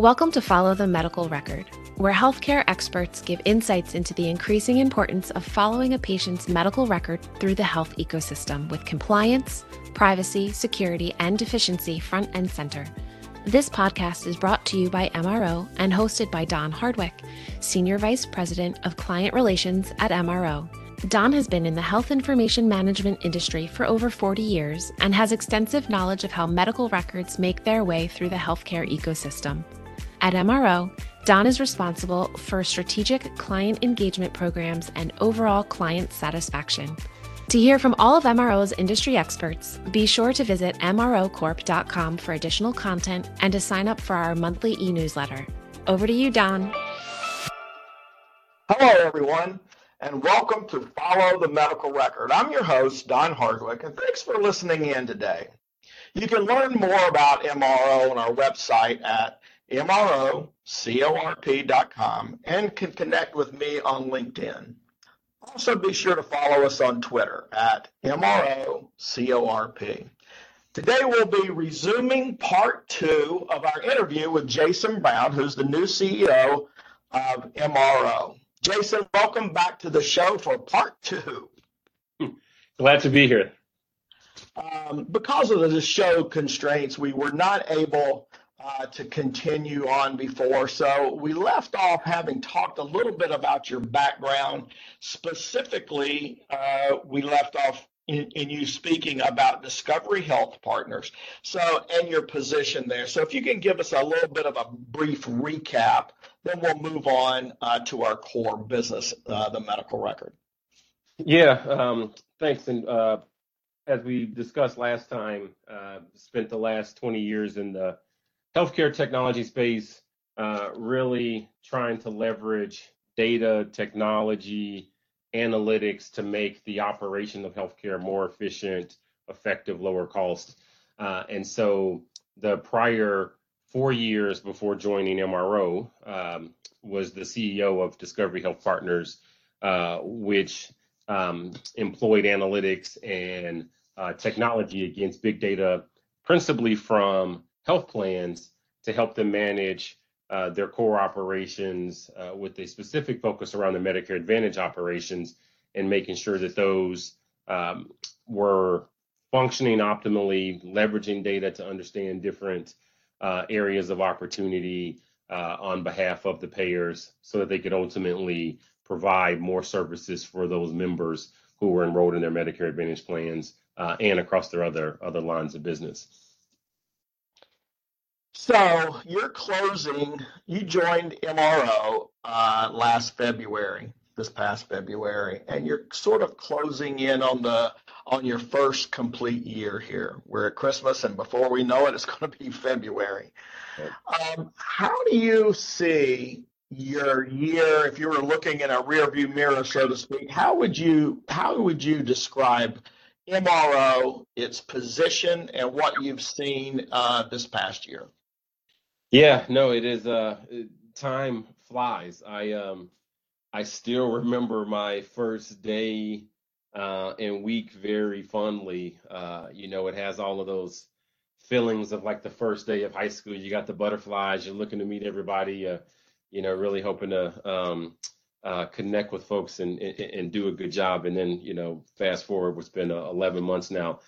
Welcome to Follow the Medical Record, where healthcare experts give insights into the increasing importance of following a patient's medical record through the health ecosystem with compliance, privacy, security, and efficiency front and center. This podcast is brought to you by MRO and hosted by Don Hardwick, Senior Vice President of Client Relations at MRO. Don has been in the health information management industry for over 40 years and has extensive knowledge of how medical records make their way through the healthcare ecosystem. At MRO, Don is responsible for strategic client engagement programs and overall client satisfaction. To hear from all of MRO's industry experts, be sure to visit MROcorp.com for additional content and to sign up for our monthly e newsletter. Over to you, Don. Hello, everyone and welcome to Follow the Medical Record. I'm your host, Don Hardwick, and thanks for listening in today. You can learn more about MRO on our website at mrocorp.com and can connect with me on LinkedIn. Also, be sure to follow us on Twitter at mrocorp. Today, we'll be resuming part two of our interview with Jason Brown, who's the new CEO of MRO. Jason, welcome back to the show for part two. Glad to be here. Um, because of the show constraints, we were not able uh, to continue on before. So we left off having talked a little bit about your background. Specifically, uh, we left off in, in, you speaking about Discovery Health Partners. So, and your position there. So, if you can give us a little bit of a brief recap, then we'll move on uh, to our core business, uh, the medical record. Yeah, um, thanks. And uh, as we discussed last time, uh, spent the last 20 years in the healthcare technology space, uh, really trying to leverage data, technology, analytics to make the operation of healthcare more efficient, effective, lower cost. Uh, and so the prior four years before joining MRO um, was the CEO of Discovery Health Partners, uh, which um, employed analytics and uh, technology against big data, principally from health plans to help them manage uh, their core operations uh, with a specific focus around the Medicare Advantage operations and making sure that those um, were functioning optimally, leveraging data to understand different uh, areas of opportunity uh, on behalf of the payers so that they could ultimately provide more services for those members who were enrolled in their Medicare Advantage plans uh, and across their other other lines of business. So you're closing. You joined MRO uh, last February, this past February, and you're sort of closing in on the on your first complete year here. We're at Christmas, and before we know it, it's going to be February. Um, how do you see your year if you were looking in a rearview mirror, so to speak? How would you how would you describe MRO, its position, and what you've seen uh, this past year? Yeah, no, it is. Uh, time flies. I um, I still remember my first day uh, and week very fondly. Uh, you know, it has all of those feelings of like the first day of high school. You got the butterflies. You're looking to meet everybody. Uh, you know, really hoping to um, uh, connect with folks and, and, and do a good job. And then, you know, fast forward, it's been uh, 11 months now,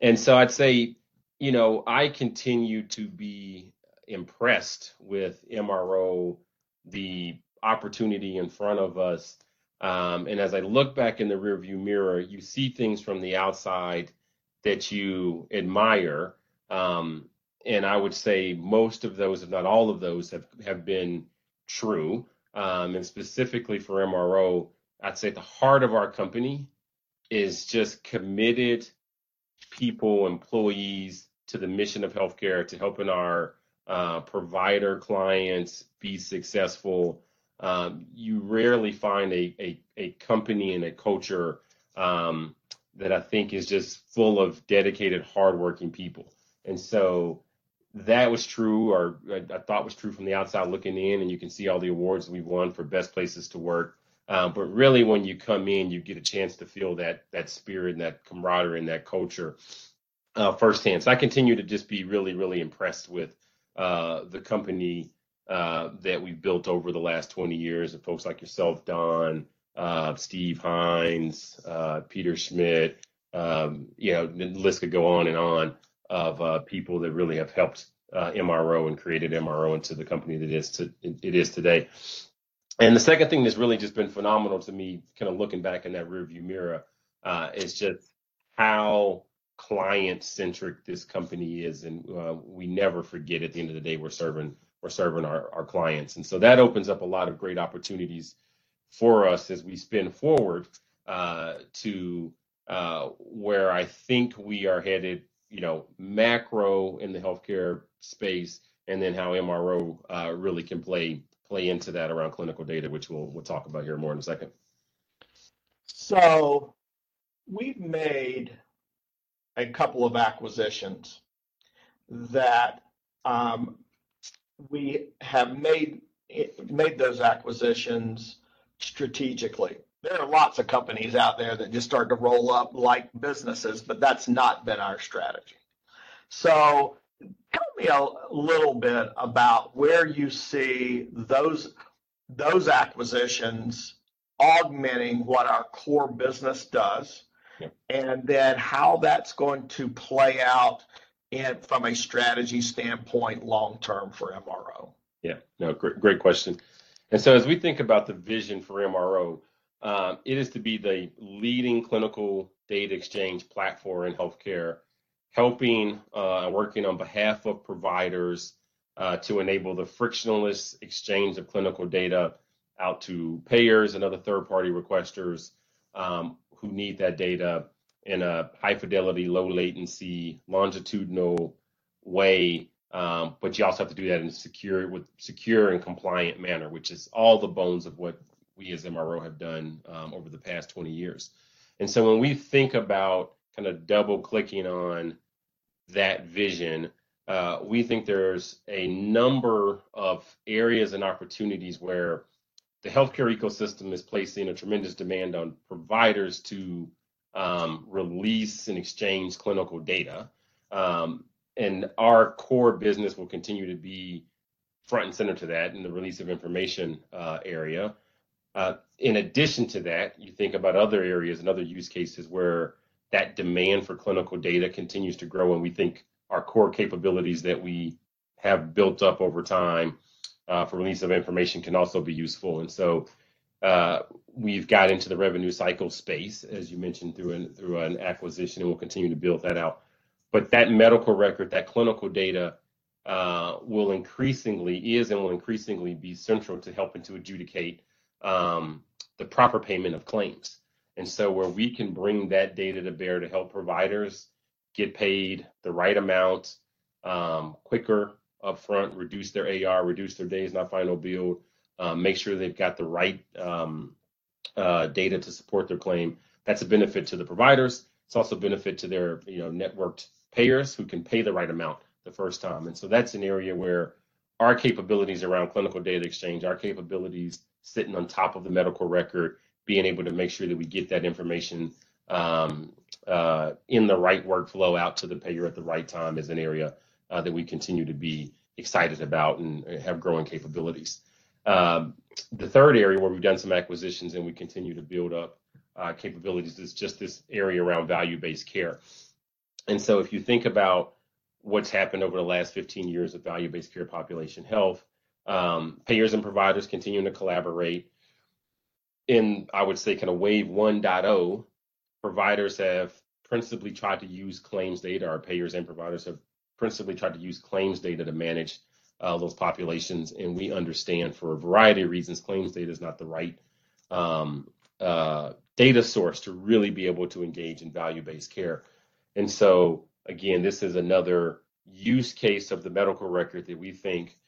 and so I'd say, you know, I continue to be impressed with MRO, the opportunity in front of us. Um, and as I look back in the rearview mirror, you see things from the outside that you admire. Um, and I would say most of those, if not all of those, have, have been true. Um, and specifically for MRO, I'd say the heart of our company is just committed people, employees to the mission of healthcare, to helping our uh, provider clients be successful. Um, you rarely find a, a, a, company and a culture um, that I think is just full of dedicated, hardworking people. And so that was true, or I, I, thought was true from the outside looking in, and you can see all the awards we've won for best places to work. Um, but really, when you come in, you get a chance to feel that that spirit and that camaraderie and that culture uh, firsthand. So I continue to just be really, really impressed with uh, the company uh, that we've built over the last 20 years of folks like yourself, Don, uh, Steve Hines, uh, Peter Schmidt, um, you know, the list could go on and on of people that really have helped MRO and created MRO into the company that it is today. And the second thing that's really just been phenomenal to me, kind of looking back in that rearview mirror, is just how client-centric this company is. And uh, we never forget at the end of the day, we're serving we're serving our our clients. And so that opens up a lot of great opportunities for us as we spin forward uh, to uh, where I think we are headed, you know, macro in the healthcare space, and then how MRO really can play play into that around clinical data, which we'll we'll talk about here more in a second. So we've made a couple of acquisitions that um, we have made those acquisitions strategically. There are lots of companies out there that just start to roll up like businesses, but that's not been our strategy. So tell me a little bit about where you see those acquisitions augmenting what our core business does, and then how that's going to play out from a strategy standpoint long term for MRO. Yeah. No, great question. And so as we think about the vision for MRO, um, it is to be the leading clinical data exchange platform in healthcare, helping uh, and working on behalf of providers uh, to enable the frictionless exchange of clinical data out to payers and other third-party requesters um, who need that data in a high-fidelity, low-latency, longitudinal way. Um, but you also have to do that in a secure and compliant manner, which is all the bones of what we as MRO have done um, over the past 20 years. And so when we think about kind of double-clicking on that vision, uh, we think there's a number of areas and opportunities where the healthcare ecosystem is placing a tremendous demand on providers to um, release and exchange clinical data. Um, and our core business will continue to be front and center to that in the release of information uh, area. Uh, in addition to that, you think about other areas and other use cases where that demand for clinical data continues to grow, and we think our core capabilities that we have built up over time Uh, for release of information can also be useful. And so uh, we've got into the revenue cycle space, as you mentioned, through an through an acquisition, and we'll continue to build that out. But that medical record, that clinical data uh, will increasingly is and will increasingly be central to helping to adjudicate um, the proper payment of claims. And so where we can bring that data to bear to help providers get paid the right amount um, quicker upfront, reduce their AR, reduce their days not final billed, um, make sure they've got the right um, uh, data to support their claim, that's a benefit to the providers. It's also a benefit to their you know networked payers who can pay the right amount the first time. And so that's an area where our capabilities around clinical data exchange, our capabilities sitting on top of the medical record, being able to make sure that we get that information um, uh, in the right workflow out to the payer at the right time is an area uh, that we continue to be excited about and have growing capabilities. Um, the third area where we've done some acquisitions and we continue to build up uh, capabilities is just this area around value-based care. And so if you think about what's happened over the last 15 years of value-based care population health, um, payers and providers continuing to collaborate. In, I would say, kind of wave 1.0, providers have principally tried to use claims data. Our payers and providers have principally tried to use claims data to manage uh, those populations. And we understand for a variety of reasons, claims data is not the right um, uh, data source to really be able to engage in value-based care. And so, again, this is another use case of the medical record that we think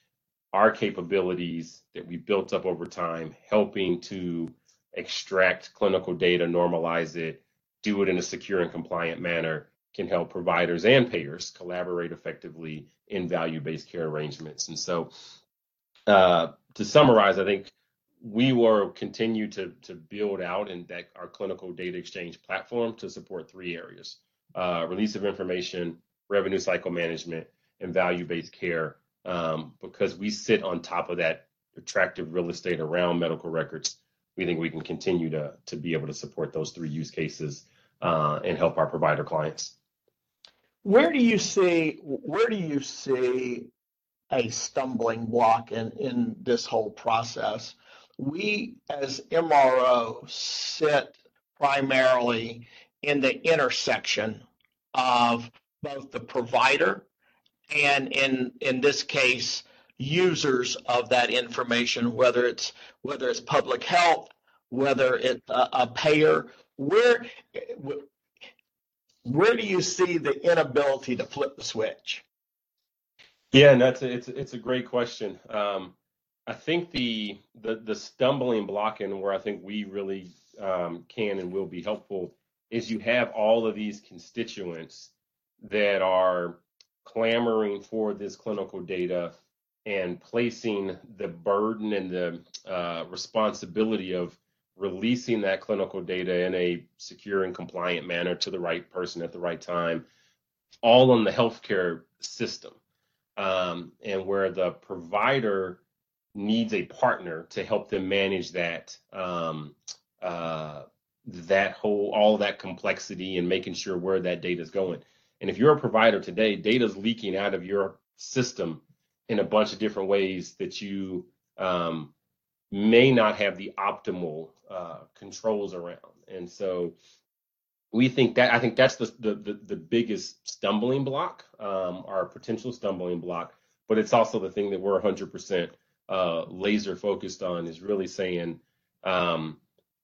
our capabilities that we built up over time, helping to extract clinical data, normalize it, do it in a secure and compliant manner, can help providers and payers collaborate effectively in value-based care arrangements. And so to summarize, I think we will continue to to build out and that our clinical data exchange platform to support three areas: release of information, revenue cycle management, and value-based care um, because we sit on top of that attractive real estate around medical records. We think we can continue to to be able to support those three use cases uh, and help our provider clients. Where do you see where do you see a stumbling block in in this whole process? We as MRO sit primarily in the intersection of both the provider and in in this case users of that information whether it's whether it's public health whether it's a, a payer where where do you see the inability to flip the switch? Yeah and that's a, it's it's a great question. Um, i think the the the stumbling block and where i think we really um, can and will be helpful is you have all of these constituents that are clamoring for this clinical data and placing the burden and the uh, responsibility of releasing that clinical data in a secure and compliant manner to the right person at the right time, all on the healthcare system. Um, and where the provider needs a partner to help them manage that um, uh, that whole all that complexity and making sure where that data is going. And if you're a provider today, data is leaking out of your system in a bunch of different ways that you um, may not have the optimal uh, controls around. And so we think that I think that's the the the, biggest stumbling block, um, our potential stumbling block. But it's also the thing that we're 100% uh, laser focused on is really saying, um,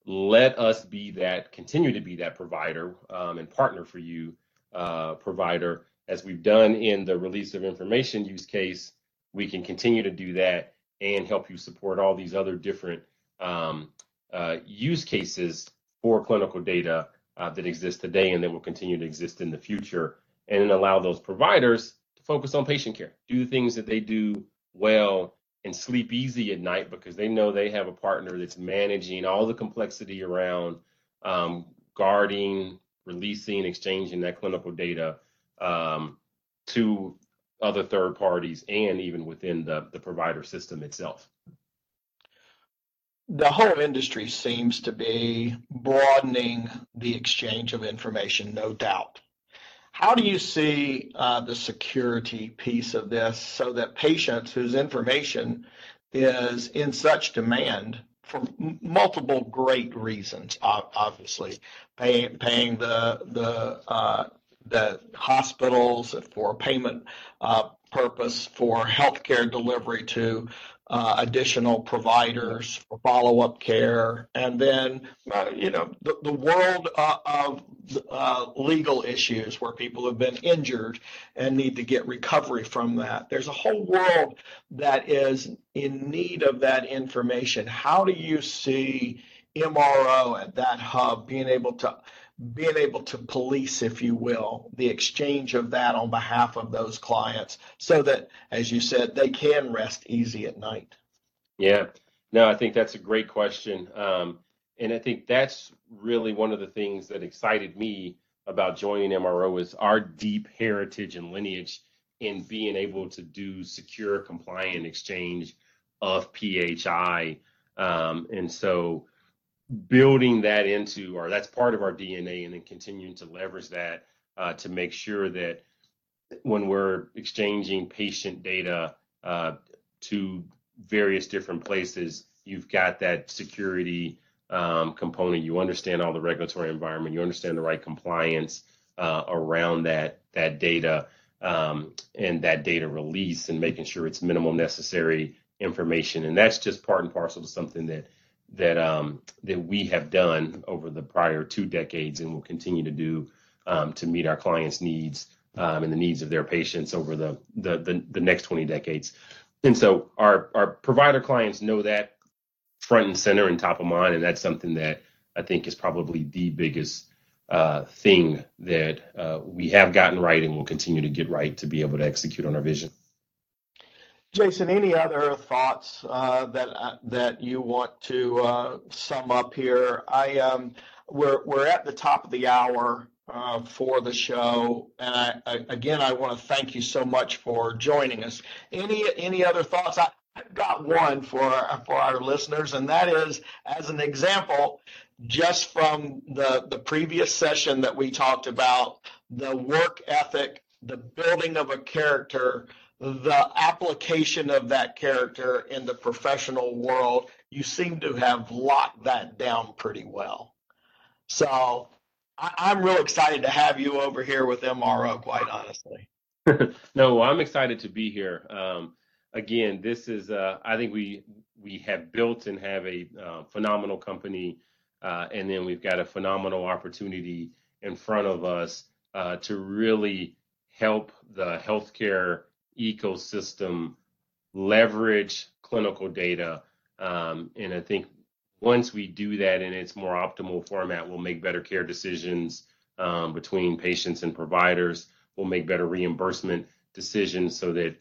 let us be that, continue to be that provider um, and partner for you uh, provider, as we've done in the release of information use case, we can continue to do that and help you support all these other different um, uh, use cases for clinical data uh, that exist today and that will continue to exist in the future, and allow those providers to focus on patient care, do the things that they do well, and sleep easy at night because they know they have a partner that's managing all the complexity around um, guarding, releasing, exchanging that clinical data um, to other third parties and even within the, the provider system itself. The whole industry seems to be broadening the exchange of information, no doubt. How do you see uh, the security piece of this so that patients whose information is in such demand for multiple great reasons, obviously, paying paying the the uh, the hospitals for payment uh, purpose for healthcare delivery to uh, additional providers for follow-up care, and then uh, you know the, the world uh, of uh, legal issues where people have been injured and need to get recovery from that. There's a whole world that is in need of that information. How do you see MRO at that hub being able to being able to police, if you will, the exchange of that on behalf of those clients so that, as you said, they can rest easy at night? Yeah, no, I think that's a great question. Um, and I think that's really one of the things that excited me about joining MRO is our deep heritage and lineage in being able to do secure, compliant exchange of PHI. Um, and so building that into, or that's part of our DNA, and then continuing to leverage that uh, to make sure that when we're exchanging patient data uh, to various different places, you've got that security um, component. You understand all the regulatory environment. You understand the right compliance uh, around that that data um, and that data release, and making sure it's minimal necessary information. And that's just part and parcel to something that that um, that we have done over the prior two decades and will continue to do um, to meet our clients' needs um, and the needs of their patients over the, the the, the next 20 decades. And so our our provider clients know that front and center and top of mind, and that's something that I think is probably the biggest uh, thing that uh, we have gotten right and will continue to get right to be able to execute on our vision. Jason, any other thoughts uh, that uh, that you want to uh, sum up here? I um, we're we're at the top of the hour, uh, for the show. And I, I, again, I want to thank you so much for joining us. Any any other thoughts? I, I've got one for for our listeners, and that is, as an example, just from the the previous session that we talked about, the work ethic, the building of a character, the application of that character in the professional world. You seem to have locked that down pretty well. So I, am real excited to have you over here with MRO, quite honestly. no, I'm excited to be here. Um, again, this is uh, I think we we have built and have a uh, phenomenal company, uh, and then we've got a phenomenal opportunity in front of us uh, to really help the healthcare ecosystem leverage clinical data. Um, and I think once we do that in its more optimal format, we'll make better care decisions um, between patients and providers. We'll make better reimbursement decisions so that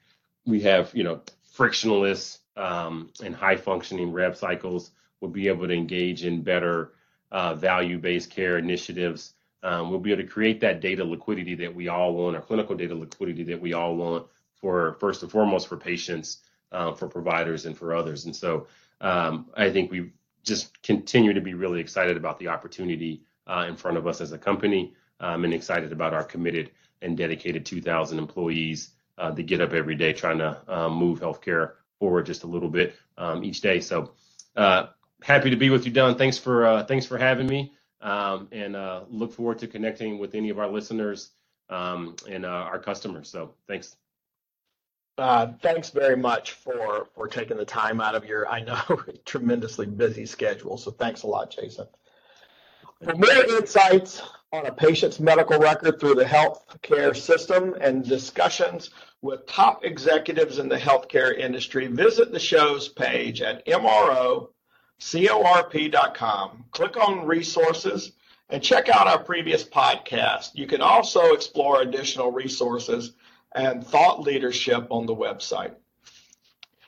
we have, you know, frictionless um, and high functioning rev cycles. We'll be able to engage in better uh, value based care initiatives. Um, we'll be able to create that data liquidity that we all want, or clinical data liquidity that we all want for first and foremost for patients, uh, for providers, and for others. And so um, I think we just continue to be really excited about the opportunity uh, in front of us as a company um, and excited about our committed and dedicated 2,000 employees uh, that get up every day trying to um, move healthcare forward just a little bit um, each day. So uh, happy to be with you, Don. Thanks for uh, thanks for having me, um, and uh, look forward to connecting with any of our listeners um, and uh, our customers. So thanks. Uh, thanks very much for for taking the time out of your, I know, tremendously busy schedule. So thanks a lot, Jason. For more insights on a patient's medical record through the healthcare system and discussions with top executives in the healthcare industry, visit the show's page at mrocorp.com. Click on resources and check out our previous podcast. You can also explore additional resources and thought leadership on the website.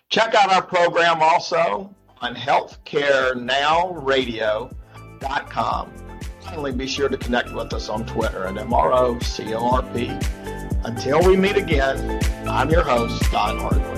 Check out our program also on healthcarenowradio.com. Finally, be sure to connect with us on Twitter at MROCORP. Until we meet again, I'm your host, Don Hardwick.